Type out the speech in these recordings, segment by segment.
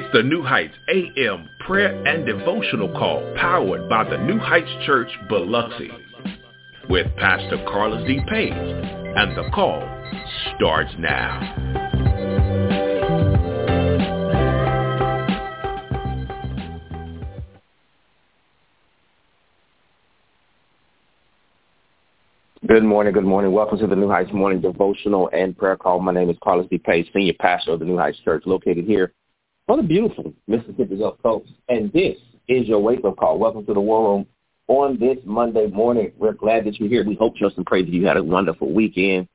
It's the New Heights AM prayer and devotional call powered by the New Heights Church Biloxi with Pastor Carlus D. Page. And the call starts now. Good morning, good morning. Welcome to the New Heights Morning Devotional and Prayer Call. My name is Carlus D. Page, Senior Pastor of the New Heights Church, located here on the beautiful Mississippi Gulf Coast. And this is your wake-up call. Welcome to the War Room on this Monday morning. We're glad that you're here. We hope, trust, and pray that you had a wonderful weekend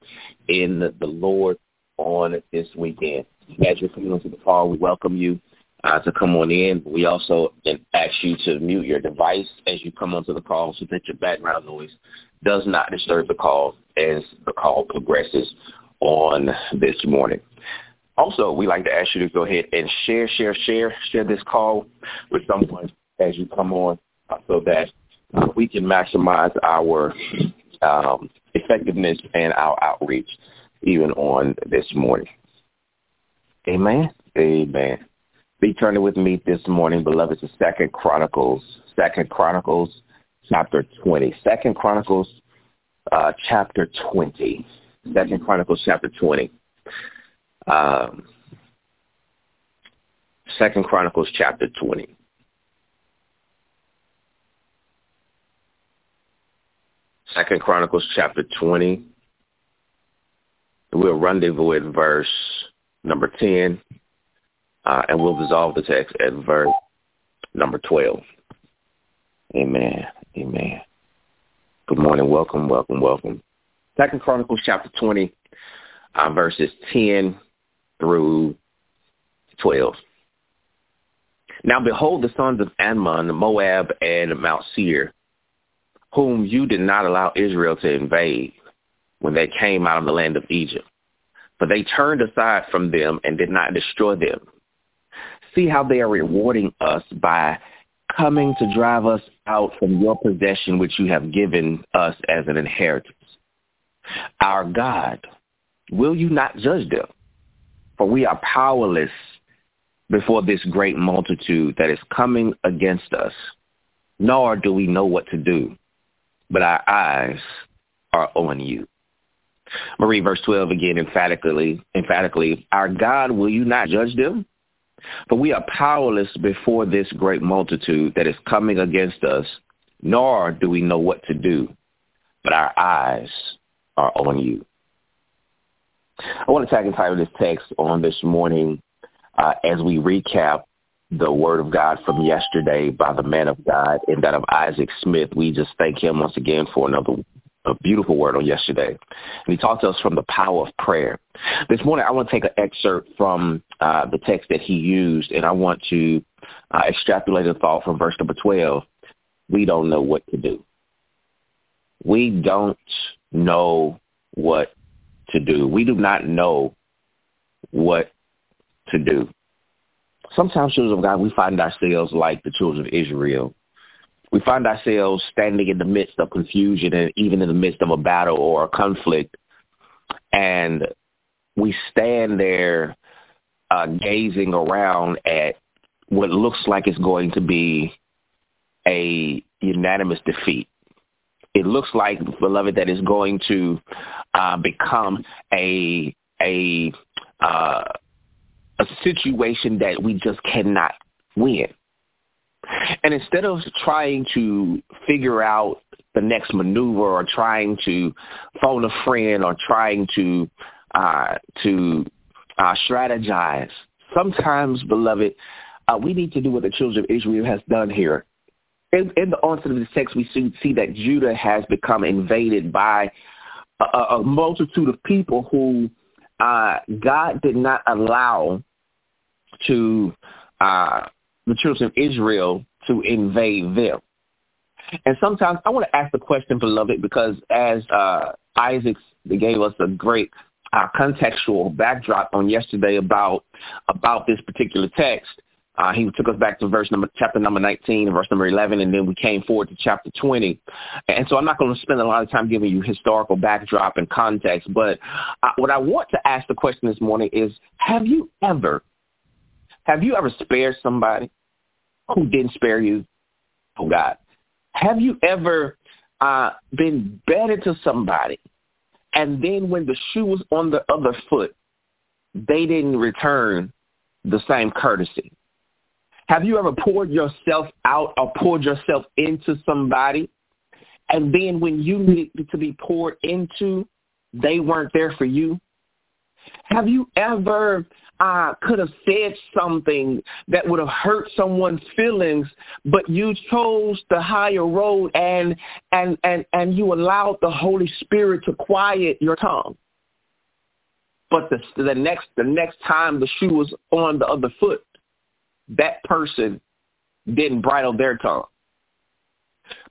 in the Lord on this weekend. As you're coming onto the call, we welcome you uh, to come on in. We also ask you to mute your device as you come onto the call so that your background noise does not disturb the call as the call progresses on this morning. Also, we like to ask you to go ahead and share, share, share, share this call with someone as you come on uh, so that uh, we can maximize our um, effectiveness and our outreach even on this morning. Amen. Amen. Be turning with me this morning, beloved, to Second Chronicles, Second Chronicles, chapter twenty. Second Chronicles, uh, chapter twenty. Second Chronicles, chapter twenty. Um, Second Chronicles chapter 20. Second Chronicles chapter 20. We'll rendezvous at verse number 10, uh, and we'll dissolve the text at verse number 12. Amen. Amen. Good morning. Welcome, welcome, welcome. Second Chronicles chapter 20, uh, verses 10 through 12. Now behold the sons of Ammon, Moab, and Mount Seir, whom you did not allow Israel to invade when they came out of the land of Egypt. For they turned aside from them and did not destroy them. See how they are rewarding us by coming to drive us out from your possession which you have given us as an inheritance. Our God, will you not judge them? For we are powerless before this great multitude that is coming against us, nor do we know what to do, but our eyes are on you. Marie, verse 12 again emphatically, emphatically, our God, will you not judge them? For we are powerless before this great multitude that is coming against us, nor do we know what to do, but our eyes are on you. I want to tag and title this text on this morning uh, as we recap the word of God from yesterday by the man of God and that of Isaac Smith. We just thank him once again for another a beautiful word on yesterday. And he talked to us from the power of prayer. This morning, I want to take an excerpt from uh, the text that he used, and I want to uh, extrapolate a thought from verse number 12. We don't know what to do. We don't know what to do. We do not know what to do. Sometimes, children of God, we find ourselves like the children of Israel. We find ourselves standing in the midst of confusion and even in the midst of a battle or a conflict. And we stand there uh, gazing around at what looks like it's going to be a unanimous defeat it looks like, beloved, that is going to uh, become a a uh, a situation that we just cannot win. And instead of trying to figure out the next maneuver or trying to phone a friend or trying to uh, to uh, strategize, sometimes, beloved, uh, we need to do what the children of Israel has done here in, in the onset of the text, we see, see that Judah has become invaded by a, a multitude of people who uh, God did not allow to uh, the children of Israel to invade them. And sometimes I want to ask the question, beloved, because as uh, Isaac gave us a great uh, contextual backdrop on yesterday about about this particular text, uh, he took us back to verse number, chapter number 19 and verse number 11, and then we came forward to chapter 20. And so I'm not going to spend a lot of time giving you historical backdrop and context, but uh, what I want to ask the question this morning is, have you ever Have you ever spared somebody who didn't spare you? Oh God. Have you ever uh, been better to somebody and then when the shoe was on the other foot, they didn't return the same courtesy? Have you ever poured yourself out or poured yourself into somebody and then when you needed to be poured into, they weren't there for you? Have you ever uh, could have said something that would have hurt someone's feelings, but you chose the higher road and and and and you allowed the Holy Spirit to quiet your tongue? But the the next the next time the shoe was on the other foot, that person didn't bridle their tongue.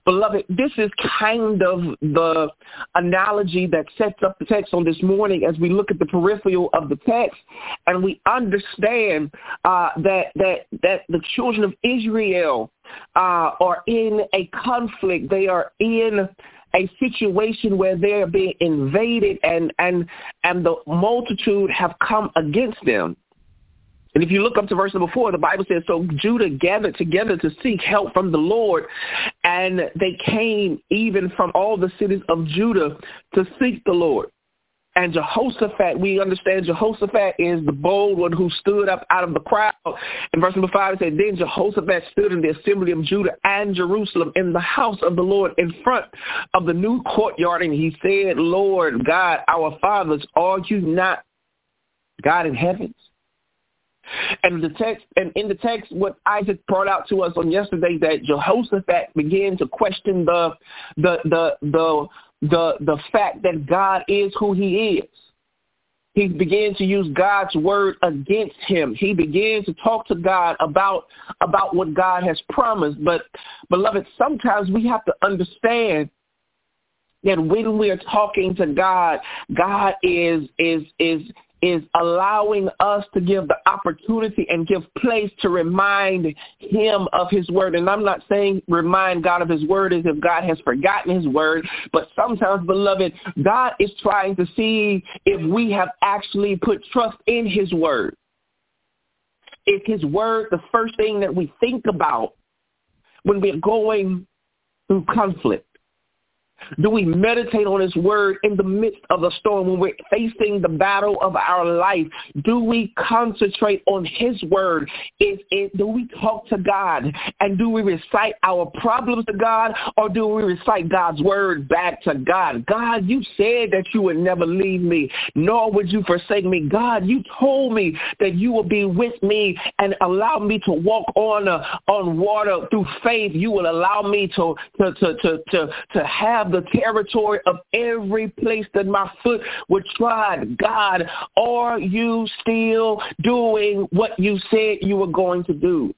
Beloved, this is kind of the analogy that sets up the text on this morning as we look at the peripheral of the text and we understand uh, that, that, that the children of Israel uh, are in a conflict. They are in a situation where they're being invaded and, and, and the multitude have come against them. And if you look up to verse number four, the Bible says, so Judah gathered together to seek help from the Lord, and they came even from all the cities of Judah to seek the Lord. And Jehoshaphat, we understand Jehoshaphat is the bold one who stood up out of the crowd. In verse number five, it said, Then Jehoshaphat stood in the assembly of Judah and Jerusalem in the house of the Lord in front of the new courtyard. And he said, Lord God, our fathers, are you not God in heavens? And the text, and in the text, what Isaac brought out to us on yesterday, that Jehoshaphat began to question the, the, the, the, the, the fact that God is who He is. He began to use God's word against him. He began to talk to God about about what God has promised. But beloved, sometimes we have to understand that when we're talking to God, God is is is is allowing us to give the opportunity and give place to remind him of his word. And I'm not saying remind God of his word as if God has forgotten his word, but sometimes, beloved, God is trying to see if we have actually put trust in his word. Is his word the first thing that we think about when we're going through conflict? Do we meditate on his word in the midst of the storm when we're facing the battle of our life? Do we concentrate on his word? Is, is, do we talk to God? And do we recite our problems to God or do we recite God's word back to God? God, you said that you would never leave me, nor would you forsake me. God, you told me that you will be with me and allow me to walk on uh, on water through faith. You will allow me to to to to to, to have the territory of every place that my foot would trod. God, are you still doing what you said you were going to do?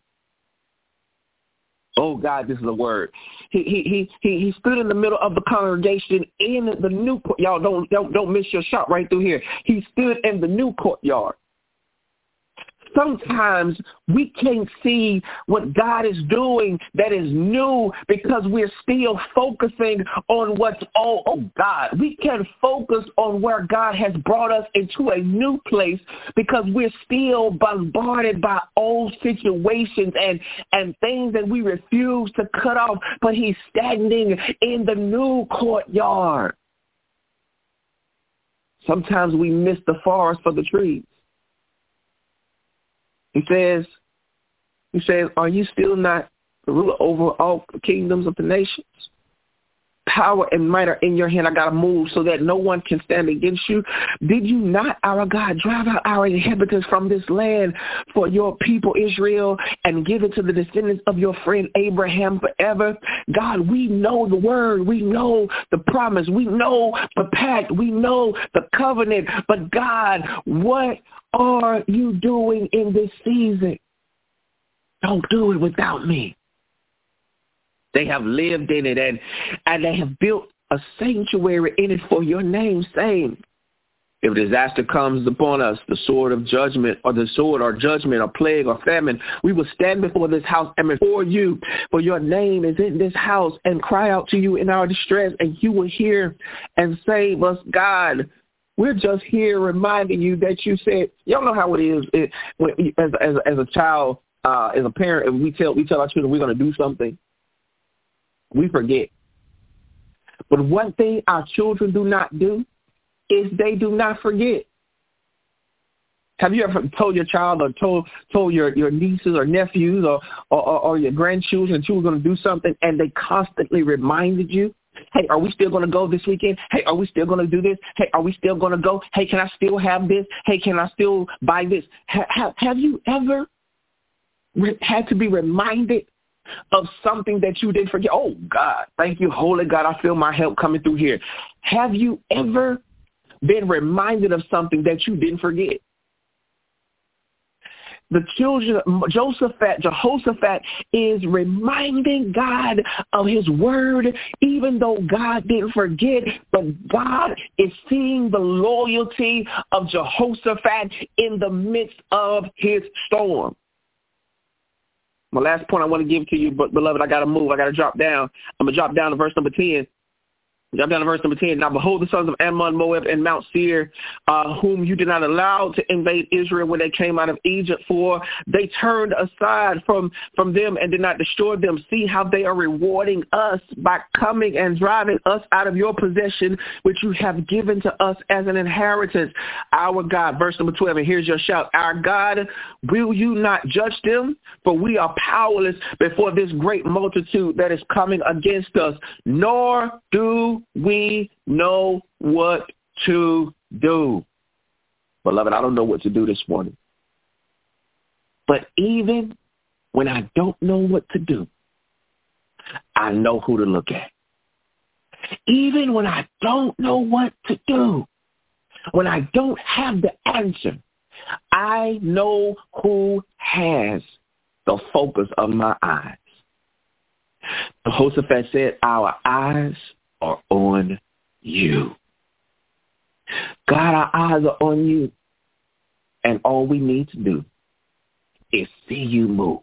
Oh God, this is a word. He he he he stood in the middle of the congregation in the new court. Y'all don't don't don't miss your shot right through here. He stood in the new courtyard sometimes we can't see what God is doing that is new because we're still focusing on what's oh, oh God. We can focus on where God has brought us into a new place because we're still bombarded by old situations and, and things that we refuse to cut off, but he's standing in the new courtyard. Sometimes we miss the forest for the trees. He says, he says, are you still not the ruler over all kingdoms of the nations? Power and might are in your hand. I got to move so that no one can stand against you. Did you not, our God, drive out our inhabitants from this land for your people Israel and give it to the descendants of your friend Abraham forever? God, we know the word. We know the promise. We know the pact. We know the covenant. But God, what are you doing in this season? Don't do it without me. They have lived in it and, and they have built a sanctuary in it for your name, saying, If disaster comes upon us, the sword of judgment or the sword or judgment or plague or famine, we will stand before this house and before you, for your name is in this house and cry out to you in our distress and you will hear and save us, God. We're just here reminding you that you said, y'all know how it is it, when, as, as, as a child, uh, as a parent, we tell, we tell our children we're going to do something, we forget. But one thing our children do not do is they do not forget. Have you ever told your child or told told your, your nieces or nephews or, or, or your grandchildren that you were going to do something and they constantly reminded you? Hey, are we still going to go this weekend? Hey, are we still going to do this? Hey, are we still going to go? Hey, can I still have this? Hey, can I still buy this? Ha- have, have you ever had to be reminded of something that you didn't forget? Oh, God, thank you, Holy God. I feel my help coming through here. Have you ever been reminded of something that you didn't forget? the children, Josephat, Jehoshaphat is reminding God of his word, even though God didn't forget, but God is seeing the loyalty of Jehoshaphat in the midst of his storm. My last point I want to give to you, but beloved, I got to move. I got to drop down. I'm going to drop down to verse number 10. Jump down to verse number 10. Now behold the sons of Ammon, Moab, and Mount Seir, uh, whom you did not allow to invade Israel when they came out of Egypt, for they turned aside from, from them and did not destroy them. See how they are rewarding us by coming and driving us out of your possession, which you have given to us as an inheritance. Our God, verse number 12, and here's your shout. Our God, will you not judge them? For we are powerless before this great multitude that is coming against us, nor do we know what to do. Beloved, I don't know what to do this morning. But even when I don't know what to do, I know who to look at. Even when I don't know what to do, when I don't have the answer, I know who has the focus of my eyes. Jehoshaphat said, our eyes are on you. God, our eyes are on you. And all we need to do is see you move.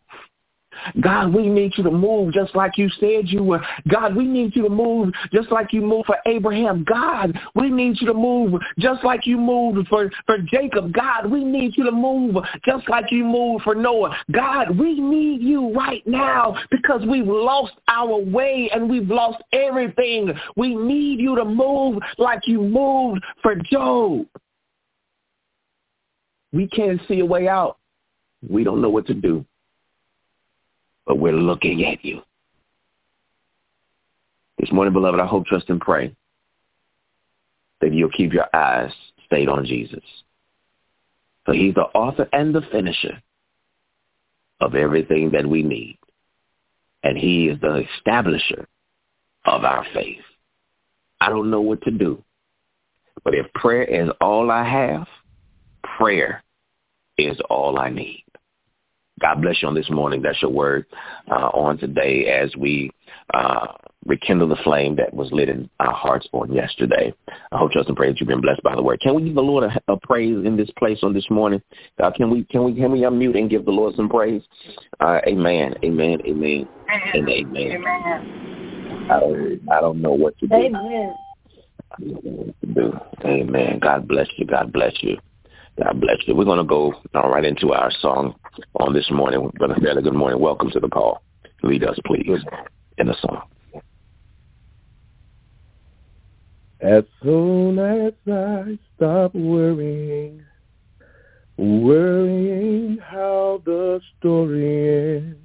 God, we need you to move just like you said you were. God, we need you to move just like you moved for Abraham. God, we need you to move just like you moved for, for Jacob. God, we need you to move just like you moved for Noah. God, we need you right now because we've lost our way and we've lost everything. We need you to move like you moved for Job. We can't see a way out. We don't know what to do but we're looking at you. This morning, beloved, I hope, trust, and pray that you'll keep your eyes stayed on Jesus. For he's the author and the finisher of everything that we need. And he is the establisher of our faith. I don't know what to do. But if prayer is all I have, prayer is all I need. God bless you on this morning. That's your word uh, on today as we uh, rekindle the flame that was lit in our hearts on yesterday. I hope, trust, and pray that you've been blessed by the word. Can we give the Lord a, a praise in this place on this morning? Uh, can we can we can we unmute and give the Lord some praise? Uh, amen. Amen. Amen. And amen. amen. I don't I don't know what to do. Amen. I don't know what to do. Amen. God bless you. God bless you. God bless you. We're going to go uh, right into our song on this morning. Brother Fairley, good morning. Welcome to the call. Lead us, please, in the song. As soon as I stop worrying, worrying how the story ends,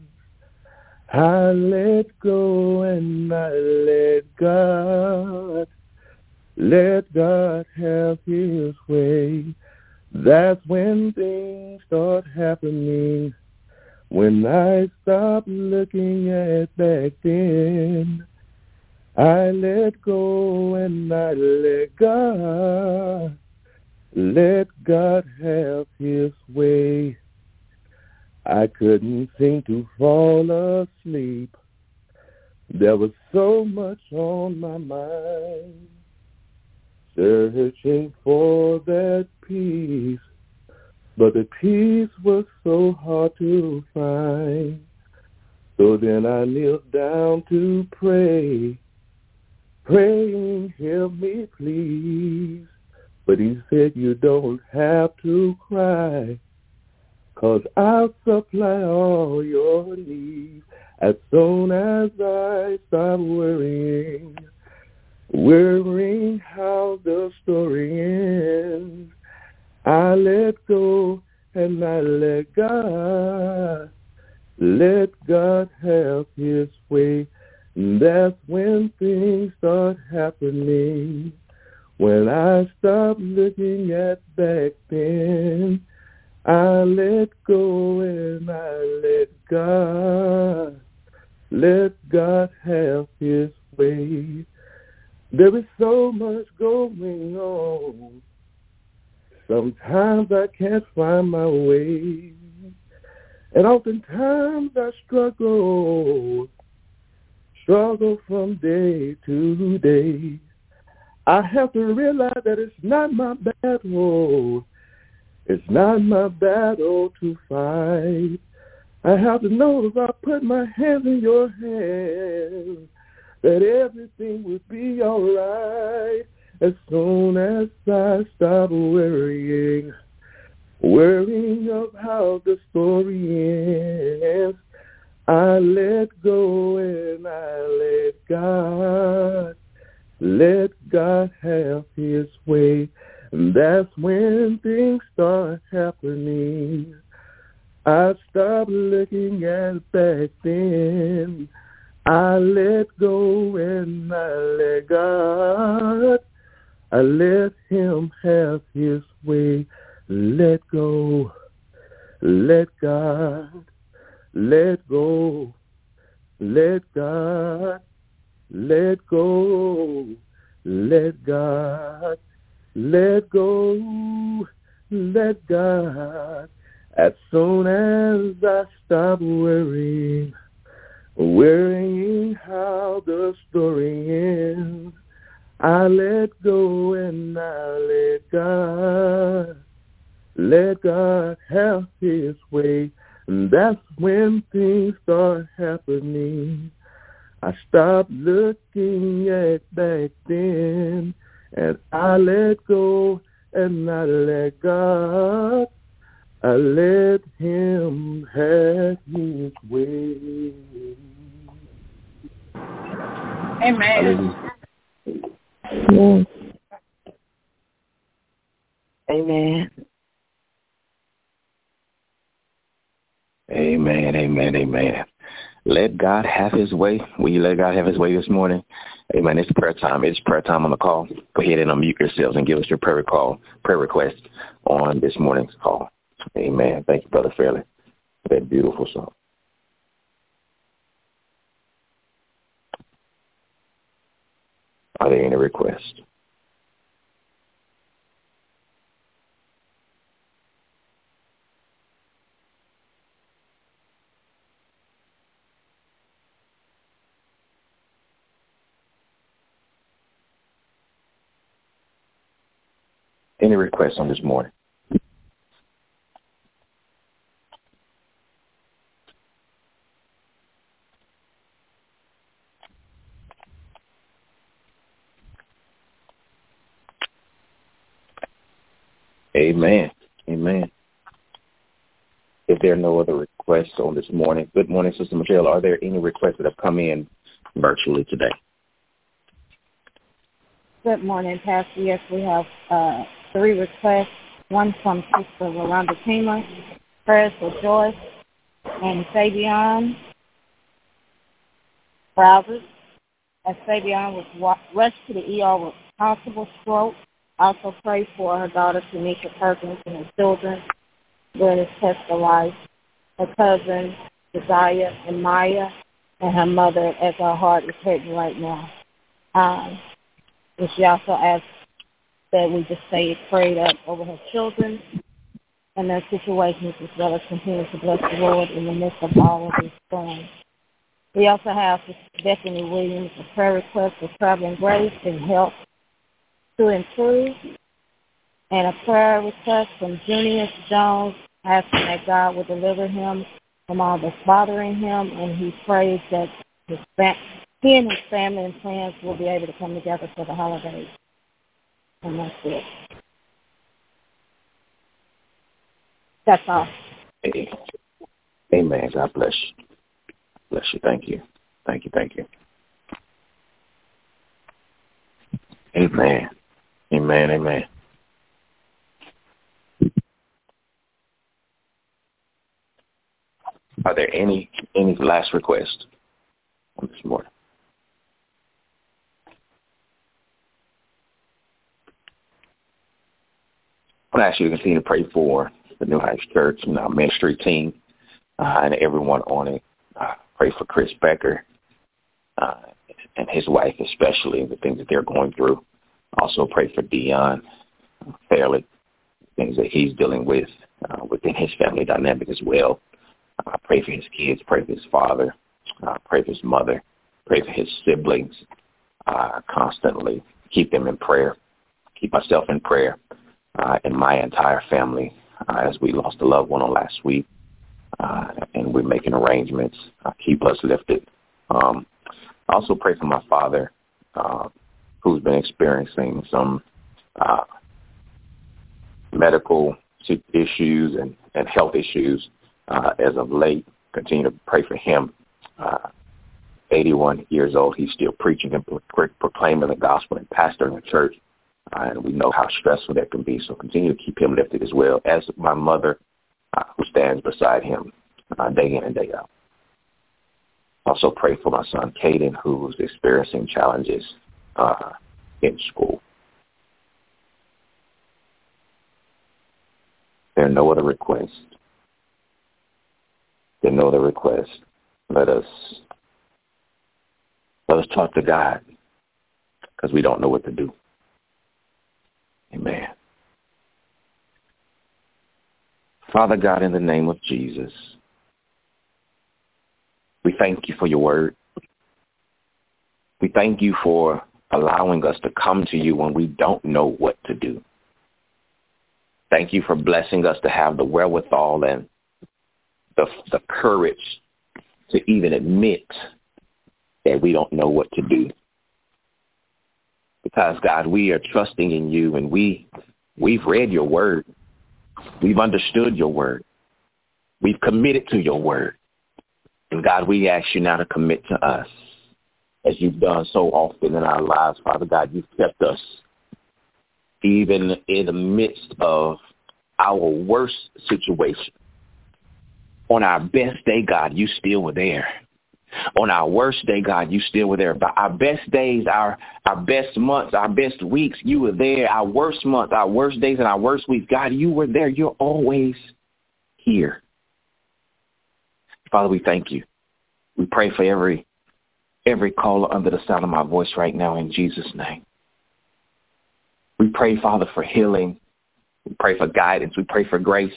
I let go and I let God, let God have his way. That's when things start happening. When I stop looking at back then, I let go and I let God, let God have his way. I couldn't seem to fall asleep. There was so much on my mind searching for that peace, but the peace was so hard to find. So then I knelt down to pray, praying, help me please. But he said you don't have to cry, cause I'll supply all your needs as soon as I stop worrying. Worrying how the story ends. I let go and I let God. Let God have his way. And That's when things start happening. When I stop looking at back then, I let go and I let God. Let God have his way. There is so much going on. Sometimes I can't find my way. And oftentimes I struggle, struggle from day to day. I have to realize that it's not my battle. It's not my battle to fight. I have to know if I put my hands in your hands, that everything will be all right as soon as I stop worrying, worrying of how the story ends. I let go and I let God, let God have his way. And that's when things start happening. I stop looking at back then. I let go and I let God. I let him have his way. Let go. Let God. Let go. Let God. Let go. Let God. Let go. Let God. As soon as I stop worrying, worrying how the story ends, I let go and I let God, let God have his way. And that's when things start happening. I stop looking at back then and I let go and I let God. I let him have his way. Amen. Yes. Amen. Amen, amen, amen. Let God have his way. Will you let God have his way this morning? Amen. It's prayer time. It's prayer time on the call. Go ahead and unmute yourselves and give us your prayer call, prayer request on this morning's call. Amen. Thank you, Brother Fairley, for that beautiful song. Are there any requests? Any requests on this morning? Amen. Amen. If there are no other requests on this morning, good morning, Sister Michelle. Are there any requests that have come in virtually today? Good morning, Pastor. Yes, we have uh, three requests. One from Sister Rolanda Tima, prayers for Joyce and Fabian Browsers, as Fabian was rushed to the ER with possible stroke. Also pray for her daughter Tanisha Perkins and her children during this test. Her cousin Desire and Maya and her mother as her heart is hurting right now. Um, and she also asked that we just stay prayed up over her children and their situations as well as continue to bless the Lord in the midst of all of these storms. We also have Bethany Williams, a prayer request for traveling grace and help to improve. And a prayer request from Junius Jones asking that God would deliver him from all that's bothering him. And he prays that his fa- he and his family and friends will be able to come together for the holidays. And that's it. That's all. Amen. God bless you. Bless you. Thank you. Thank you. Thank you. Amen. Amen. Amen. Are there any any last requests on this morning? I want to ask you to continue to pray for the New Heights Church and our ministry team uh, and everyone on it. Uh, pray for Chris Becker uh, and his wife, especially the things that they're going through. Also pray for Dion Fairley, things that he's dealing with uh, within his family dynamic as well. Uh, pray for his kids. Pray for his father. Uh, pray for his mother. Pray for his siblings. Uh, constantly keep them in prayer. Keep myself in prayer uh, and my entire family uh, as we lost a loved one on last week. Uh, and we're making arrangements. Uh, keep us lifted. Um, also pray for my father, uh, who's been experiencing some uh, medical issues and, and health issues uh, as of late. Continue to pray for him. Uh, 81 years old, he's still preaching and pro- proclaiming the gospel and pastoring the church. Uh, and we know how stressful that can be. So continue to keep him lifted as well as my mother, uh, who stands beside him uh, day in and day out. Also pray for my son Caden, who's experiencing challenges uh, in school. There are no other requests. There are no other requests. Let us let us talk to God because we don't know what to do. Amen. Father God, in the name of Jesus, we thank you for your word. We thank you for allowing us to come to you when we don't know what to do. Thank you for blessing us to have the wherewithal and the, the courage to even admit that we don't know what to do because God, we are trusting in you and we we've read your word. We've understood your word. We've committed to your word. And God, we ask you now to commit to us as you've done so often in our lives, Father God. You've kept us even in the midst of our worst situation. On our best day, God, you still were there. On our worst day, God, you still were there. But our best days, our our best months, our best weeks, you were there. Our worst months, our worst days, and our worst weeks, God, you were there. You're always here. Father, we thank you. We pray for every every caller under the sound of my voice right now in Jesus' name. We pray, Father, for healing. We pray for guidance. We pray for grace.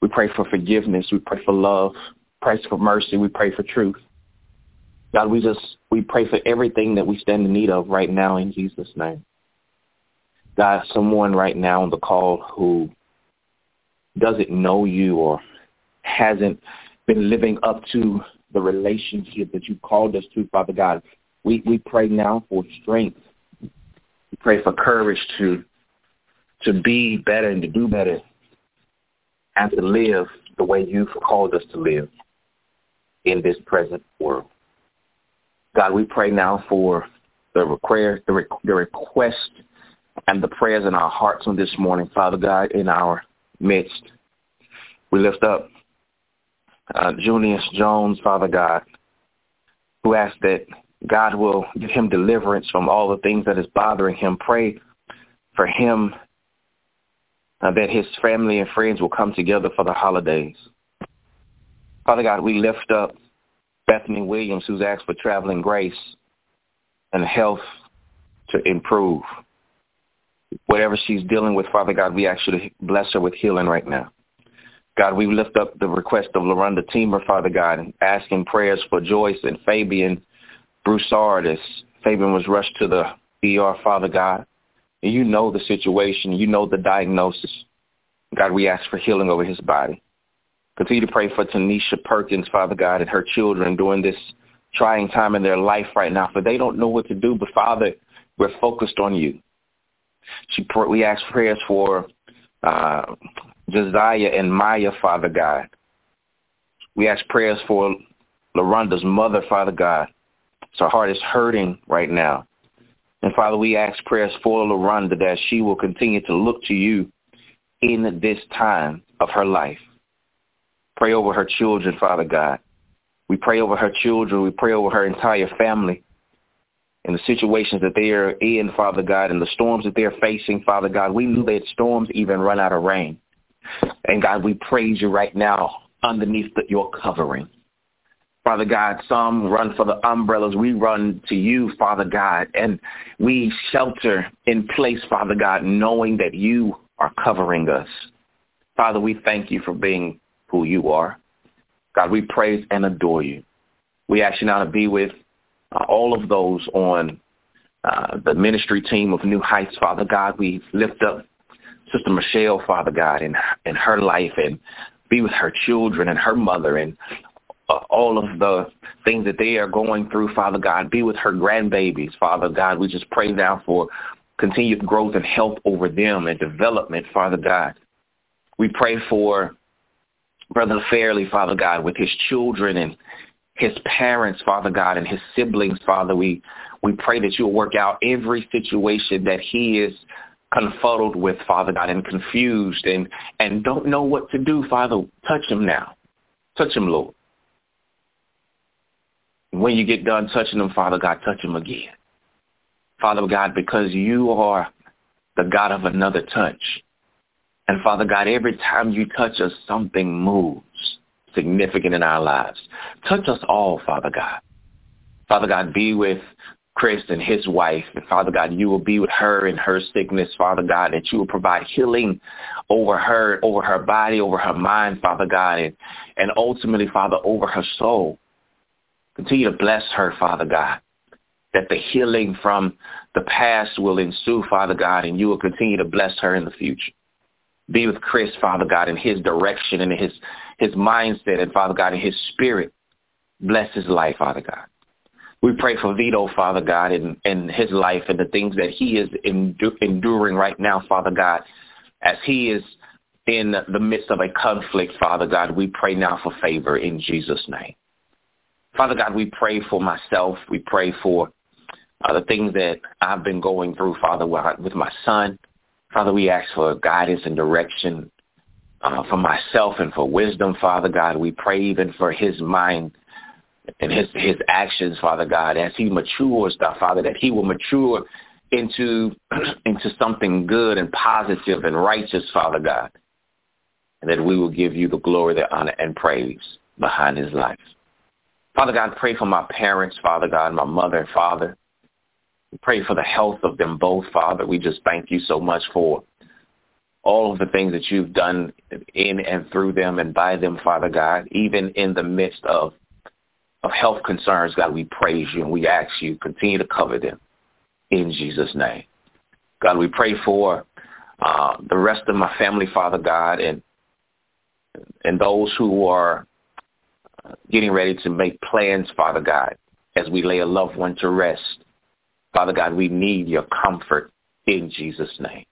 We pray for forgiveness. We pray for love We pray for mercy. We pray for truth. God, we just, we pray for everything that we stand in need of right now in Jesus' name. God, someone right now on the call who doesn't know you or hasn't been living up to the relationship that you called us to, Father God, we, we pray now for strength. We pray for courage to to be better and to do better and to live the way you've called us to live in this present world. God, we pray now for the the request and the prayers in our hearts on this morning, Father God, in our midst. We lift up uh, Junius Jones, Father God, who asks that God will give him deliverance from all the things that is bothering him. Pray for him uh, that his family and friends will come together for the holidays. Father God, we lift up Bethany Williams, who's asked for traveling grace and health to improve. Whatever she's dealing with, Father God, we ask you to bless her with healing right now. God, we lift up the request of LaRonda Teamer, Father God, asking prayers for Joyce and Fabian Broussard as Fabian was rushed to the ER, Father God. And you know the situation. You know the diagnosis. God, we ask for healing over his body. Continue to pray for Tanisha Perkins, Father God, and her children during this trying time in their life right now, for they don't know what to do. But Father, we're focused on you. She, we ask prayers for uh, Josiah and Maya, Father God. We ask prayers for LaRonda's mother, Father God. So her heart is hurting right now. And Father, we ask prayers for LaRonda that she will continue to look to you in this time of her life. Pray over her children, Father God. We pray over her children. We pray over her entire family and the situations that they are in, Father God, and the storms that they're facing, Father God. We knew that storms even run out of rain. And God, we praise you right now underneath the, your covering. Father God, some run for the umbrellas. We run to you, Father God, and we shelter in place, Father God, knowing that you are covering us. Father, we thank you for being who you are. God, we praise and adore you. We ask you now to be with uh, all of those on uh, the ministry team of New Heights, Father God. We lift up Sister Michelle, Father God, in, in her life and be with her children and her mother and uh, all of the things that they are going through, Father God. Be with her grandbabies, Father God. We just pray now for continued growth and health over them and development, Father God. We pray for Brother Fairley, Father God, with his children and his parents, Father God, and his siblings, Father. We we pray that you'll work out every situation that he is confuddled with, Father God, and confused and, and don't know what to do, Father. Touch them now. Touch them, Lord. When you get done touching them, Father God, touch them again. Father God, because you are the God of another touch. And Father God, every time you touch us, something moves significant in our lives. Touch us all, Father God. Father God, be with Chris and his wife. And Father God, you will be with her in her sickness, Father God, that you will provide healing over her, over her body, over her mind, Father God, and, and ultimately, Father, over her soul. Continue to bless her, Father God, that the healing from the past will ensue, Father God, and you will continue to bless her in the future. Be with Chris, Father God, in his direction and his, his mindset, and Father God, in his spirit. Bless his life, Father God. We pray for Vito, Father God, and, in his life and the things that he is endu- enduring right now, Father God, as he is in the midst of a conflict, Father God. We pray now for favor in Jesus' name. Father God, we pray for myself. We pray for uh, the things that I've been going through, Father, with my son. Father, we ask for guidance and direction uh, for myself and for wisdom, Father God. We pray even for his mind and his his actions, Father God, as he matures, Father, that he will mature into into something good and positive and righteous, Father God, and that we will give you the glory, the honor, and praise behind his life. Father God, pray for my parents, Father God, my mother and father. We pray for the health of them both, Father. We just thank you so much for all of the things that you've done in and through them and by them, Father God, even in the midst of of health concerns, God, we praise you and we ask you continue to cover them in Jesus' name. God, we pray for uh, the rest of my family, Father God, and and those who are getting ready to make plans, Father God, as we lay a loved one to rest. Father God, we need your comfort in Jesus' name.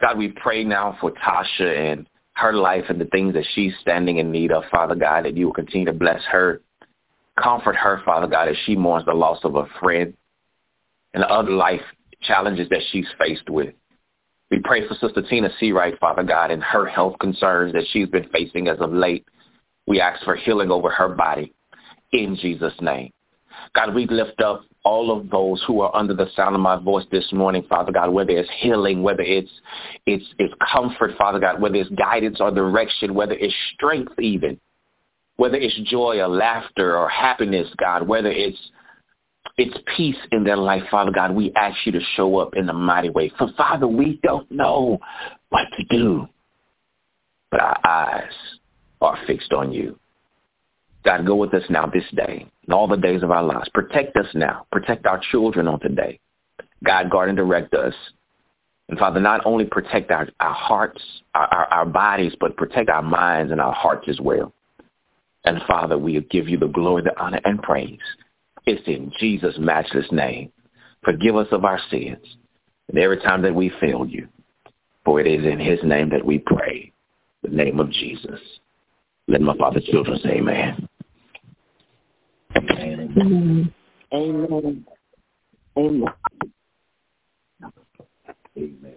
God, we pray now for Tasha and her life and the things that she's standing in need of, Father God, that you will continue to bless her Comfort her, Father God, as she mourns the loss of a friend and other life challenges that she's faced with. We pray for Sister Tina Seawright, Father God, and her health concerns that she's been facing as of late. We ask for healing over her body in Jesus' name. God, we lift up all of those who are under the sound of my voice this morning, Father God, whether it's healing, whether it's it's it's comfort, Father God, whether it's guidance or direction, whether it's strength even whether it's joy or laughter or happiness, God, whether it's it's peace in their life, Father God, we ask you to show up in a mighty way. For Father, we don't know what to do, but our eyes are fixed on you. God, go with us now this day and all the days of our lives. Protect us now. Protect our children on today. God, guard and direct us. And Father, not only protect our, our hearts, our, our, our bodies, but protect our minds and our hearts as well. And Father, we give you the glory, the honor, and praise. It's in Jesus' matchless name. Forgive us of our sins and every time that we fail you. For it is in his name that we pray. the name of Jesus. Let my father's children say amen. Amen. Amen. Amen. Amen.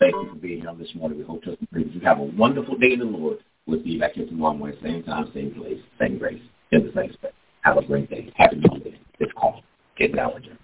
Thank you for being here this morning. We hope to you have a wonderful day in the Lord. We'll see back here tomorrow morning, same time, same place, same grace, in the same space. Have a great day. Happy Monday. It's called Get Down with you.